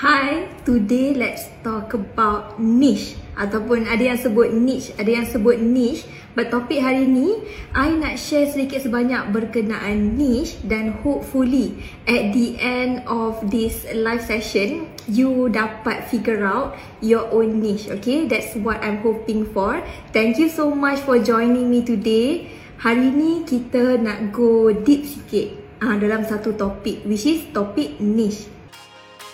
Hi, today let's talk about niche ataupun ada yang sebut niche, ada yang sebut niche. But topik hari ni, I nak share sedikit sebanyak berkenaan niche dan hopefully at the end of this live session, you dapat figure out your own niche. Okay, that's what I'm hoping for. Thank you so much for joining me today. Hari ni kita nak go deep sikit uh, dalam satu topik which is topik niche.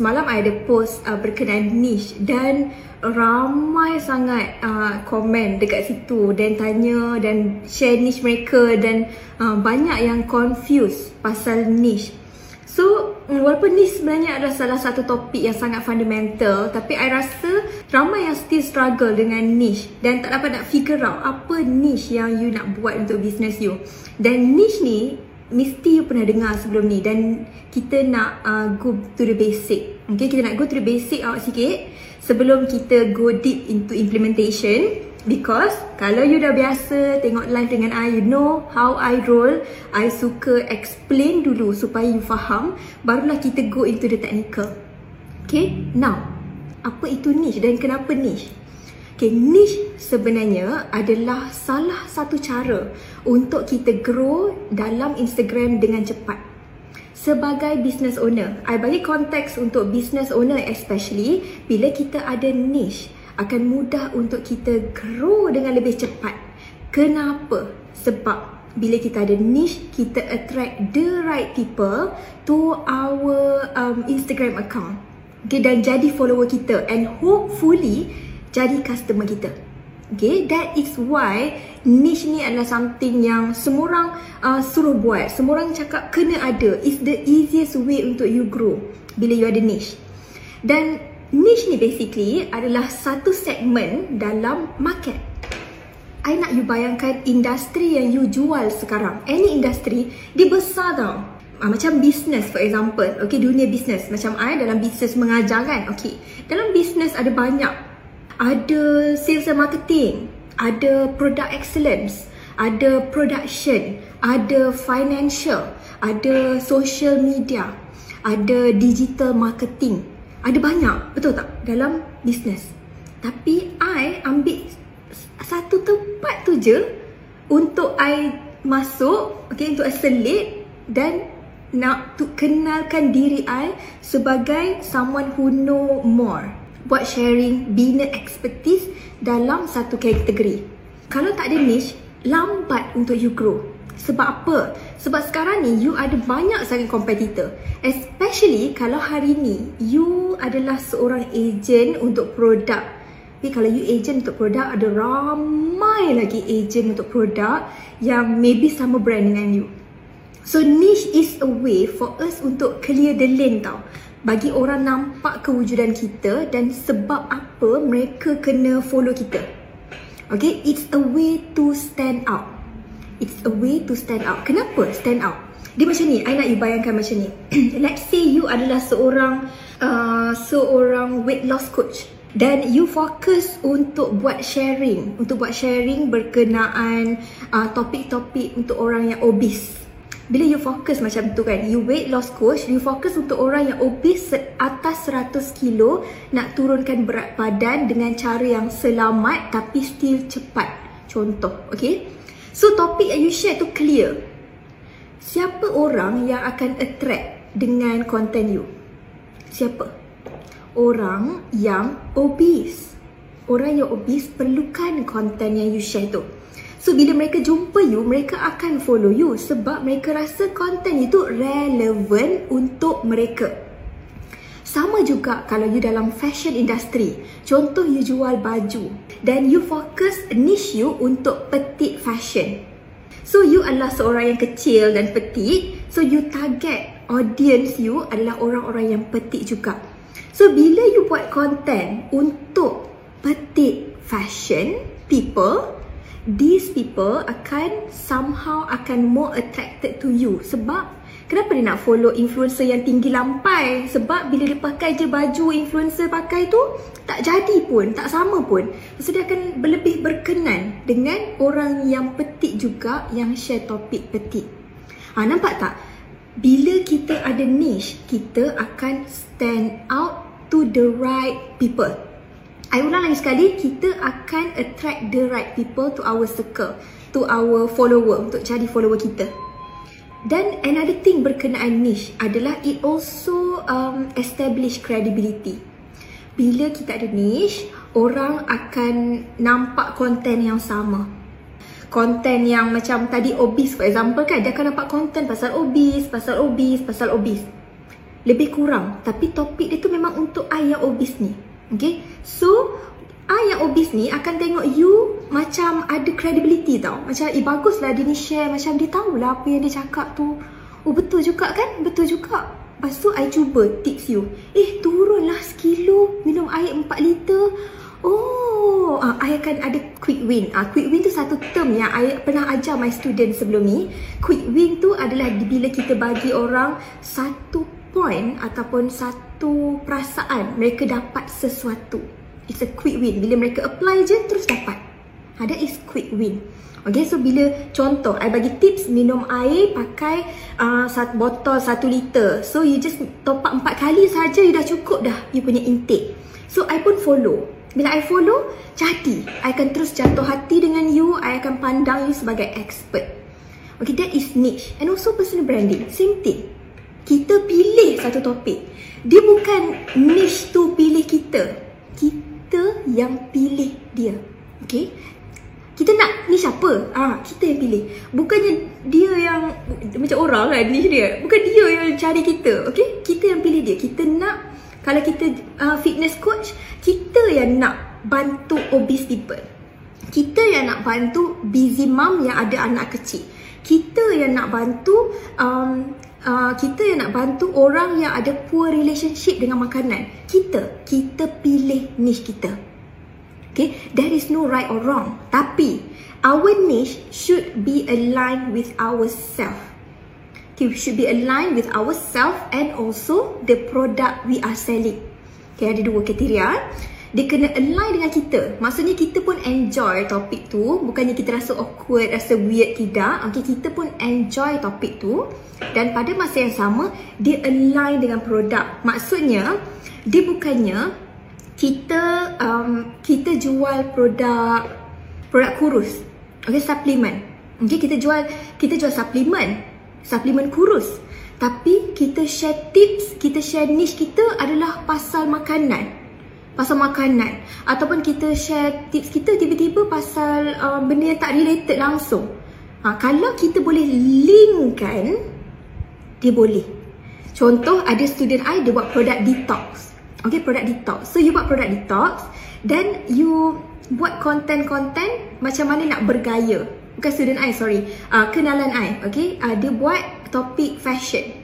Semalam I ada post uh, berkenaan niche dan ramai sangat uh, komen dekat situ dan tanya dan share niche mereka dan uh, banyak yang confused pasal niche. So, walaupun ni sebenarnya adalah salah satu topik yang sangat fundamental tapi I rasa ramai yang still struggle dengan niche dan tak dapat nak figure out apa niche yang you nak buat untuk business you. Dan niche ni mesti you pernah dengar sebelum ni dan kita nak uh, go to the basic. Okay, kita nak go to the basic awak sikit sebelum kita go deep into implementation because kalau you dah biasa tengok live dengan I you know how I roll I suka explain dulu supaya you faham barulah kita go into the technical okay now apa itu niche dan kenapa niche Okay, niche sebenarnya adalah salah satu cara untuk kita grow dalam Instagram dengan cepat sebagai business owner. I bagi konteks untuk business owner especially bila kita ada niche akan mudah untuk kita grow dengan lebih cepat. Kenapa? Sebab bila kita ada niche, kita attract the right people to our um, Instagram account. Okay, dan jadi follower kita and hopefully jadi customer kita. Okay, that is why niche ni adalah something yang semua orang uh, suruh buat. Semua orang cakap kena ada. It's the easiest way untuk you grow bila you ada niche. Dan niche ni basically adalah satu segmen dalam market. I nak you bayangkan industri yang you jual sekarang. Any industry, dia besar tau. Uh, macam business for example. Okay, dunia business. Macam I dalam business mengajar kan. Okay, dalam business ada banyak ada sales and marketing, ada product excellence, ada production, ada financial, ada social media, ada digital marketing. Ada banyak, betul tak? Dalam business. Tapi I ambil satu tempat tu je untuk I masuk, okay, untuk I selit dan nak tu kenalkan diri I sebagai someone who know more buat sharing bina expertise dalam satu kategori. Kalau tak ada niche, lambat untuk you grow. Sebab apa? Sebab sekarang ni you ada banyak sangat kompetitor. Especially kalau hari ni you adalah seorang agent untuk produk. Tapi kalau you agent untuk produk ada ramai lagi agent untuk produk yang maybe sama brand dengan you. So niche is a way for us untuk clear the lane tau bagi orang nampak kewujudan kita dan sebab apa mereka kena follow kita. Okay, it's a way to stand out. It's a way to stand out. Kenapa stand out? Dia macam ni, I nak you bayangkan macam ni. Let's say you adalah seorang uh, seorang weight loss coach dan you fokus untuk buat sharing, untuk buat sharing berkenaan uh, topik-topik untuk orang yang obese bila you fokus macam tu kan you weight loss coach you fokus untuk orang yang obese atas 100 kilo nak turunkan berat badan dengan cara yang selamat tapi still cepat. Contoh okay? So topik yang you share tu clear. Siapa orang yang akan attract dengan content you? Siapa? Orang yang obese. Orang yang obese perlukan content yang you share tu So bila mereka jumpa you, mereka akan follow you sebab mereka rasa konten itu relevan untuk mereka. Sama juga kalau you dalam fashion industry. Contoh you jual baju dan you fokus niche you untuk petite fashion. So you adalah seorang yang kecil dan petite, so you target audience you adalah orang-orang yang petite juga. So bila you buat konten untuk petite fashion people, these people akan somehow akan more attracted to you. Sebab kenapa dia nak follow influencer yang tinggi lampai? Sebab bila dia pakai je baju influencer pakai tu tak jadi pun tak sama pun. So dia akan lebih berkenan dengan orang yang petik juga yang share topik petik. Ha, nampak tak? Bila kita ada niche kita akan stand out to the right people I ulang lagi sekali, kita akan attract the right people to our circle, to our follower, untuk cari follower kita. Dan another thing berkenaan niche adalah it also um, establish credibility. Bila kita ada niche, orang akan nampak konten yang sama. Konten yang macam tadi obese for example kan, dia akan nampak konten pasal obese, pasal obese, pasal obese. Lebih kurang, tapi topik dia tu memang untuk yang obese ni. Okay, so I yang obese ni akan tengok you macam ada credibility tau. Macam eh baguslah dia ni share macam dia tahulah apa yang dia cakap tu. Oh betul juga kan? Betul juga. Lepas tu I cuba tips you. Eh turunlah sekilo minum air 4 liter. Oh, uh, I akan ada quick win. Uh, quick win tu satu term yang I pernah ajar my student sebelum ni. Quick win tu adalah bila kita bagi orang satu point ataupun satu perasaan mereka dapat sesuatu. It's a quick win. Bila mereka apply je terus dapat. Ha, that is quick win. Okay, so bila contoh, I bagi tips minum air pakai uh, satu botol satu liter. So you just top up empat kali saja you dah cukup dah you punya intake. So I pun follow. Bila I follow, jadi. I akan terus jatuh hati dengan you. I akan pandang you sebagai expert. Okay, that is niche. And also personal branding. Same thing. Kita pilih satu topik. Dia bukan niche tu pilih kita. Kita yang pilih dia. Okay? Kita nak niche apa? Ah, kita yang pilih. Bukannya dia yang macam orang kan niche dia. Bukan dia yang cari kita. Okay? Kita yang pilih dia. Kita nak kalau kita uh, fitness coach, kita yang nak bantu obese people. Kita yang nak bantu busy mom yang ada anak kecil. Kita yang nak bantu um, uh, kita yang nak bantu orang yang ada poor relationship dengan makanan. Kita, kita pilih niche kita. Okay, there is no right or wrong. Tapi, our niche should be aligned with ourself. Okay, should be aligned with ourself and also the product we are selling. Okay, ada dua kriteria dia kena align dengan kita. Maksudnya kita pun enjoy topik tu, bukannya kita rasa awkward, rasa weird tidak. Okay, kita pun enjoy topik tu dan pada masa yang sama dia align dengan produk. Maksudnya dia bukannya kita um, kita jual produk produk kurus. Okay, suplemen. Okay, kita jual kita jual suplemen. Suplemen kurus. Tapi kita share tips, kita share niche kita adalah pasal makanan pasal makanan ataupun kita share tips kita tiba-tiba pasal uh, benda yang tak related langsung. Ha, kalau kita boleh linkkan, dia boleh. Contoh ada student I dia buat produk detox. Okay, produk detox. So you buat produk detox dan you buat konten-konten macam mana nak bergaya. Bukan student I, sorry. Uh, kenalan I, okay. Uh, dia buat topik fashion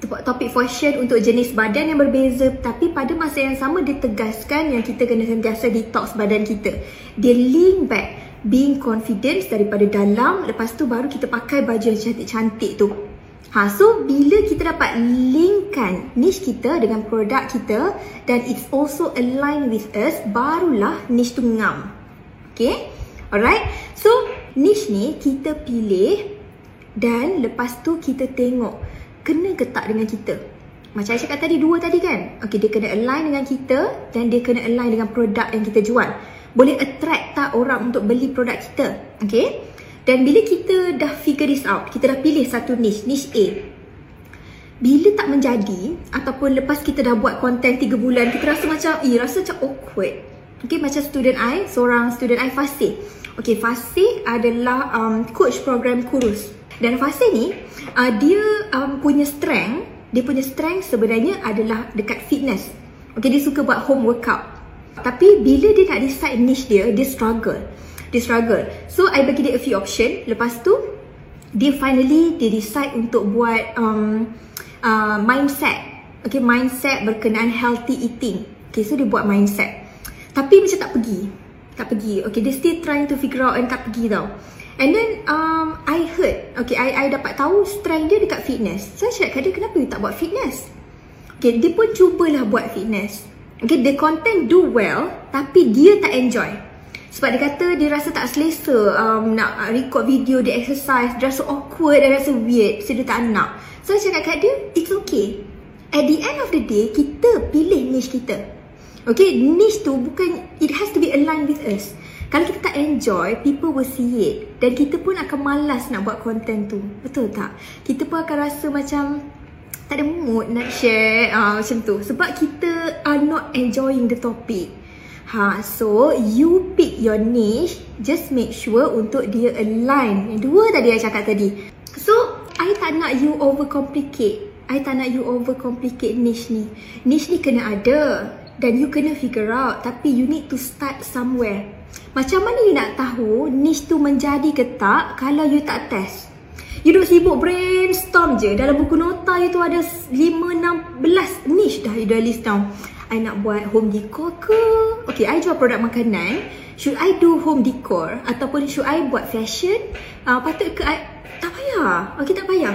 topik fashion untuk jenis badan yang berbeza tapi pada masa yang sama dia tegaskan yang kita kena sentiasa detox badan kita. Dia link back being confident daripada dalam lepas tu baru kita pakai baju yang cantik-cantik tu. Ha, so bila kita dapat linkkan niche kita dengan produk kita dan it's also align with us, barulah niche tu ngam. Okay? Alright? So, niche ni kita pilih dan lepas tu kita tengok kena ke tak dengan kita. Macam saya cakap tadi dua tadi kan. Okay, dia kena align dengan kita dan dia kena align dengan produk yang kita jual. Boleh attract tak orang untuk beli produk kita. Okay. Dan bila kita dah figure this out, kita dah pilih satu niche, niche A. Bila tak menjadi ataupun lepas kita dah buat konten 3 bulan, kita rasa macam, eh rasa macam awkward. Okay, macam student I, seorang student I Fasih. Okay, Fasih adalah um, coach program kurus. Dan Fasih ni, uh, dia um, punya strength, dia punya strength sebenarnya adalah dekat fitness. Okay, dia suka buat home workout. Tapi bila dia nak decide niche dia, dia struggle. Dia struggle. So, I bagi dia a few option. Lepas tu, dia finally dia decide untuk buat um, uh, mindset. Okay, mindset berkenaan healthy eating. Okay, so dia buat mindset. Tapi macam tak pergi. Tak pergi. Okay, they still trying to figure out and tak pergi tau. And then um, I heard, okay, I, I dapat tahu strength dia dekat fitness. So, saya cakap dia, kenapa you tak buat fitness? Okay, dia pun cubalah buat fitness. Okay, the content do well, tapi dia tak enjoy. Sebab dia kata dia rasa tak selesa um, nak record video, dia exercise, dia rasa awkward, dia rasa weird. So, dia tak nak. So, saya cakap kat dia, it's okay. At the end of the day, kita pilih niche kita. Okay, niche tu bukan, it has to be aligned with us. Kalau kita tak enjoy, people will see it. Dan kita pun akan malas nak buat content tu. Betul tak? Kita pun akan rasa macam tak ada mood nak share uh, macam tu. Sebab kita are not enjoying the topic. Ha, so you pick your niche, just make sure untuk dia align. Yang dua tadi saya cakap tadi. So, I tak nak you overcomplicate. I tak nak you overcomplicate niche ni. Niche ni kena ada dan you kena figure out tapi you need to start somewhere. Macam mana you nak tahu niche tu menjadi ke tak kalau you tak test? You duk sibuk brainstorm je. Dalam buku nota you tu ada 5-16 niche dah you dah list down. I nak buat home decor ke? Okay, I jual produk makanan. Should I do home decor? Ataupun should I buat fashion? Uh, patut ke I... Tak payah. Okay, tak payah.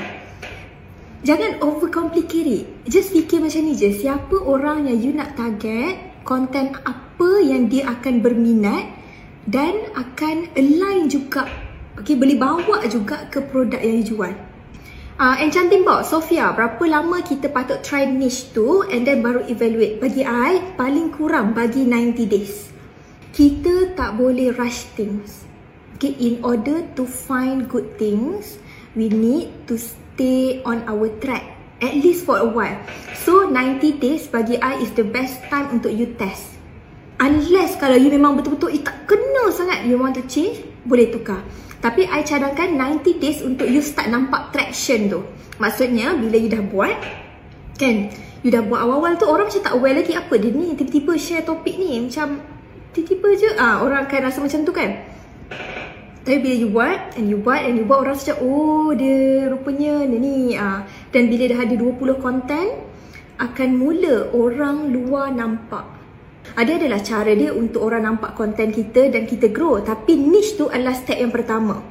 Jangan overcomplicate it. Just fikir macam ni je. Siapa orang yang you nak target? Content apa yang dia akan berminat? Dan akan align juga. Okay, boleh bawa juga ke produk yang dijual. Uh, Enchanting Box, Sofia, berapa lama kita patut try niche tu and then baru evaluate? Bagi I, paling kurang bagi 90 days. Kita tak boleh rush things. Okay, in order to find good things we need to stay on our track at least for a while. So 90 days bagi I is the best time untuk you test Unless kalau you memang betul-betul tak kena sangat you want to change, boleh tukar. Tapi I cadangkan 90 days untuk you start nampak traction tu. Maksudnya bila you dah buat, kan, you dah buat awal-awal tu orang macam tak aware lagi apa dia ni. Tiba-tiba share topik ni macam tiba-tiba je ah orang akan rasa macam tu kan. Tapi bila you buat and you buat and you buat orang macam oh dia rupanya dia ni ah. Dan bila dah ada 20 konten akan mula orang luar nampak ada adalah cara dia untuk orang nampak konten kita dan kita grow. Tapi niche tu adalah step yang pertama.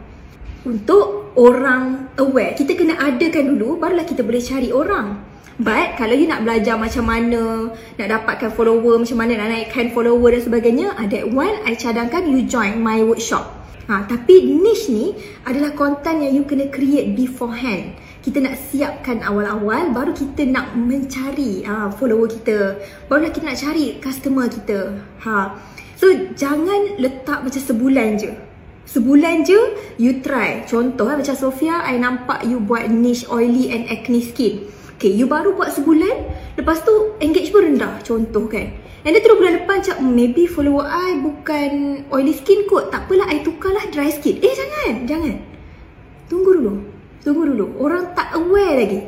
Untuk orang aware, kita kena adakan dulu barulah kita boleh cari orang. But kalau you nak belajar macam mana nak dapatkan follower, macam mana nak naikkan follower dan sebagainya, ada one, I cadangkan you join my workshop. Ha, tapi niche ni adalah konten yang you kena create beforehand kita nak siapkan awal-awal baru kita nak mencari uh, follower kita. Baru kita nak cari customer kita ha. So jangan letak macam sebulan je. Sebulan je you try. Contoh eh, macam Sofia I nampak you buat niche oily and acne skin. Okay you baru buat sebulan lepas tu engage pun rendah contoh kan. And then terus bulan depan macam maybe follower I bukan oily skin kot. Tak apalah I tukarlah dry skin. Eh jangan jangan. Tunggu dulu Tunggu dulu. Orang tak aware lagi.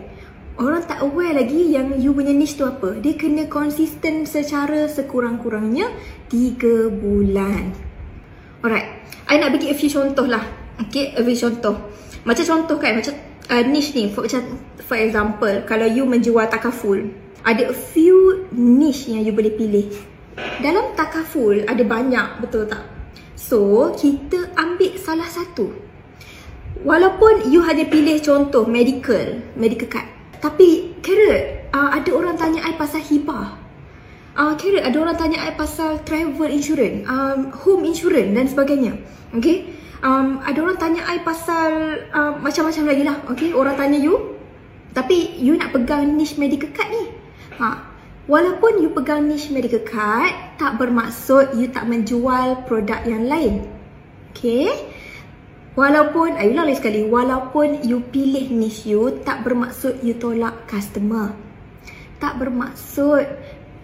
Orang tak aware lagi yang you punya niche tu apa. Dia kena konsisten secara sekurang-kurangnya 3 bulan. Alright. I nak bagi a few contoh lah. Okay, a few contoh. Macam contoh kan, macam uh, niche ni. For, macam, for example, kalau you menjual takaful. Ada a few niche yang you boleh pilih. Dalam takaful ada banyak, betul tak? So, kita ambil salah satu. Walaupun you hanya pilih contoh medical, medical card. Tapi Carrot, uh, ada orang tanya I pasal hibah. Uh, Carrot, ada orang tanya I pasal travel insurance, um, home insurance dan sebagainya. Okay? Um, ada orang tanya I pasal uh, macam-macam lagi lah. Okay? Orang tanya you. Tapi you nak pegang niche medical card ni. Ha. Walaupun you pegang niche medical card, tak bermaksud you tak menjual produk yang lain. Okay? Walaupun, ayolah lagi sekali, walaupun you pilih niche you, tak bermaksud you tolak customer. Tak bermaksud,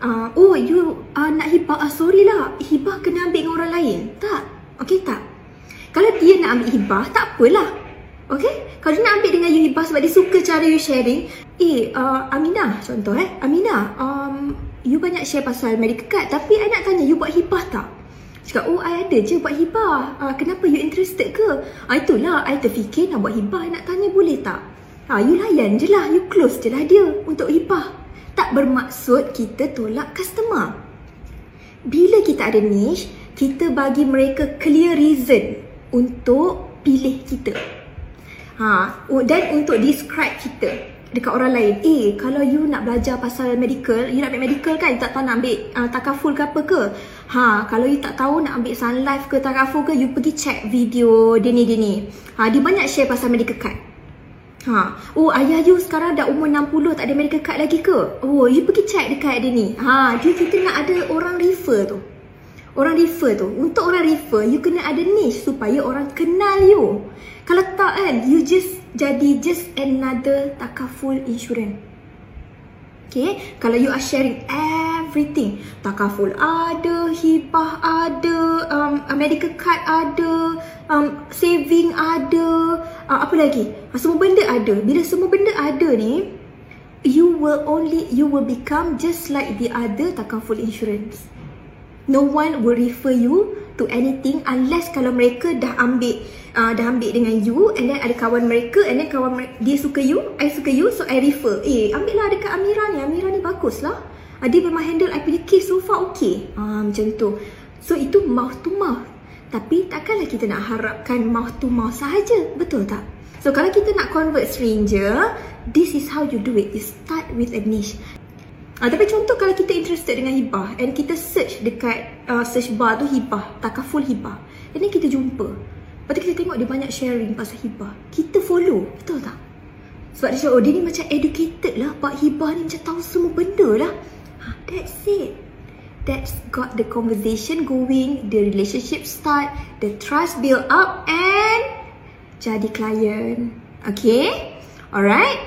uh, oh you uh, nak hibah, uh, sorry lah, hibah kena ambil dengan orang lain. Tak, okay tak. Kalau dia nak ambil hibah, tak apalah. Okay, kalau dia nak ambil dengan you hibah sebab dia suka cara you sharing. Eh, uh, Aminah contoh eh, Aminah, um, you banyak share pasal medical card tapi I nak tanya, you buat hibah tak? Cakap, oh I ada je buat hibah. Uh, kenapa you interested ke? Uh, itulah, I terfikir nak buat hibah. Nak tanya boleh tak? Ha, you layan je lah. You close je lah dia untuk hibah. Tak bermaksud kita tolak customer. Bila kita ada niche, kita bagi mereka clear reason untuk pilih kita. Ha, dan untuk describe kita dekat orang lain. Eh, kalau you nak belajar pasal medical, you nak ambil medical kan, you tak tahu nak ambil uh, takaful ke apa ke? Ha, kalau you tak tahu nak ambil Sun Life ke takaful ke, you pergi check video dia ni dia ni. Ha, dia banyak share pasal medical card. Ha, oh ayah you sekarang dah umur 60 tak ada medical card lagi ke? Oh, you pergi check dekat dia ni. Ha, dia kita nak ada orang refer tu. Orang refer tu. Untuk orang refer, you kena ada niche supaya orang kenal you. Kalau tak kan, you just jadi just another takaful insurance. Okay, kalau you are sharing everything, takaful ada, hibah ada, um, medical card ada, um, saving ada, uh, apa lagi? Uh, semua benda ada. Bila semua benda ada ni, you will only, you will become just like the other takaful insurance. No one will refer you to anything unless kalau mereka dah ambil uh, dah ambil dengan you and then ada kawan mereka and then kawan mereka, dia suka you, I suka you so I refer. Eh, ambil lah dekat Amira ni. Amira ni bagus lah. Uh, dia memang handle I punya case so far okay. Uh, macam tu. So itu mouth to mouth. Tapi takkanlah kita nak harapkan mouth to mouth sahaja. Betul tak? So kalau kita nak convert stranger, this is how you do it. You start with a niche. Uh, tapi contoh kalau kita interested dengan hibah and kita search dekat uh, search bar tu hibah, takaful hibah. And then kita jumpa. Lepas tu kita tengok dia banyak sharing pasal hibah. Kita follow, betul tak? Sebab dia cakap, oh dia ni macam educated lah. Pak hibah ni macam tahu semua benda lah. Ha, that's it. That's got the conversation going, the relationship start, the trust build up and jadi client. Okay? Alright?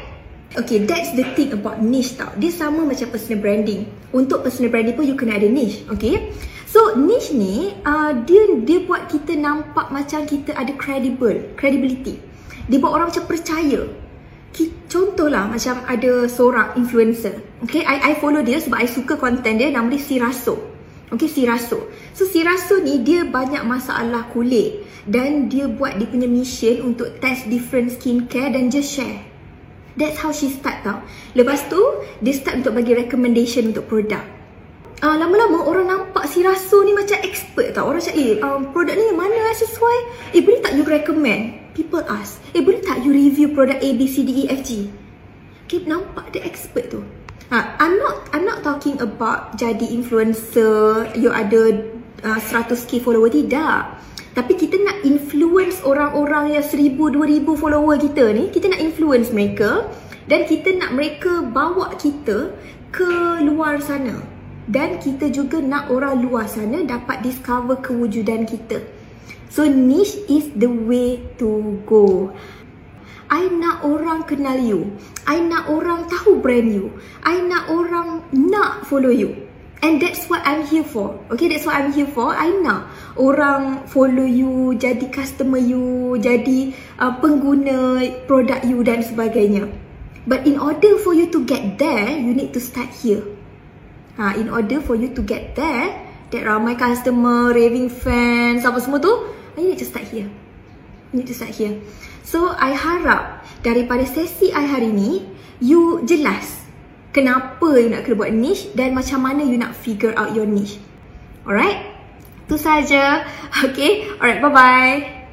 Okay, that's the thing about niche tau. Dia sama macam personal branding. Untuk personal branding pun you kena ada niche. Okay? So niche ni uh, dia dia buat kita nampak macam kita ada credible, credibility. Dia buat orang macam percaya. Contohlah macam ada seorang influencer. Okay, I I follow dia sebab I suka content dia nama dia Siraso. Okay, Siraso. So Siraso ni dia banyak masalah kulit dan dia buat dia punya mission untuk test different skincare dan just share. That's how she start tau. Lepas tu, dia start untuk bagi recommendation untuk produk uh, lama-lama orang nampak si Rasul ni macam expert tau. Orang cakap, eh um, produk ni mana sesuai? Eh boleh tak you recommend? People ask. Eh boleh tak you review produk A, B, C, D, E, F, G? Okay, nampak dia expert tu. Ha, I'm not I'm not talking about jadi influencer, you ada uh, 100k follower, tidak. Tapi kita nak influence orang-orang yang 1000, 2000 follower kita ni, kita nak influence mereka dan kita nak mereka bawa kita ke luar sana dan kita juga nak orang luar sana dapat discover kewujudan kita. So niche is the way to go. I nak orang kenal you. I nak orang tahu brand you. I nak orang nak follow you. And that's what I'm here for. Okay, that's what I'm here for. I nak orang follow you, jadi customer you, jadi uh, pengguna produk you dan sebagainya. But in order for you to get there, you need to start here ha, in order for you to get there, that ramai customer, raving fans, apa semua tu, you need to start here. You need to start here. So, I harap daripada sesi I hari ni, you jelas kenapa you nak kena buat niche dan macam mana you nak figure out your niche. Alright? Itu saja. Okay? Alright, bye-bye.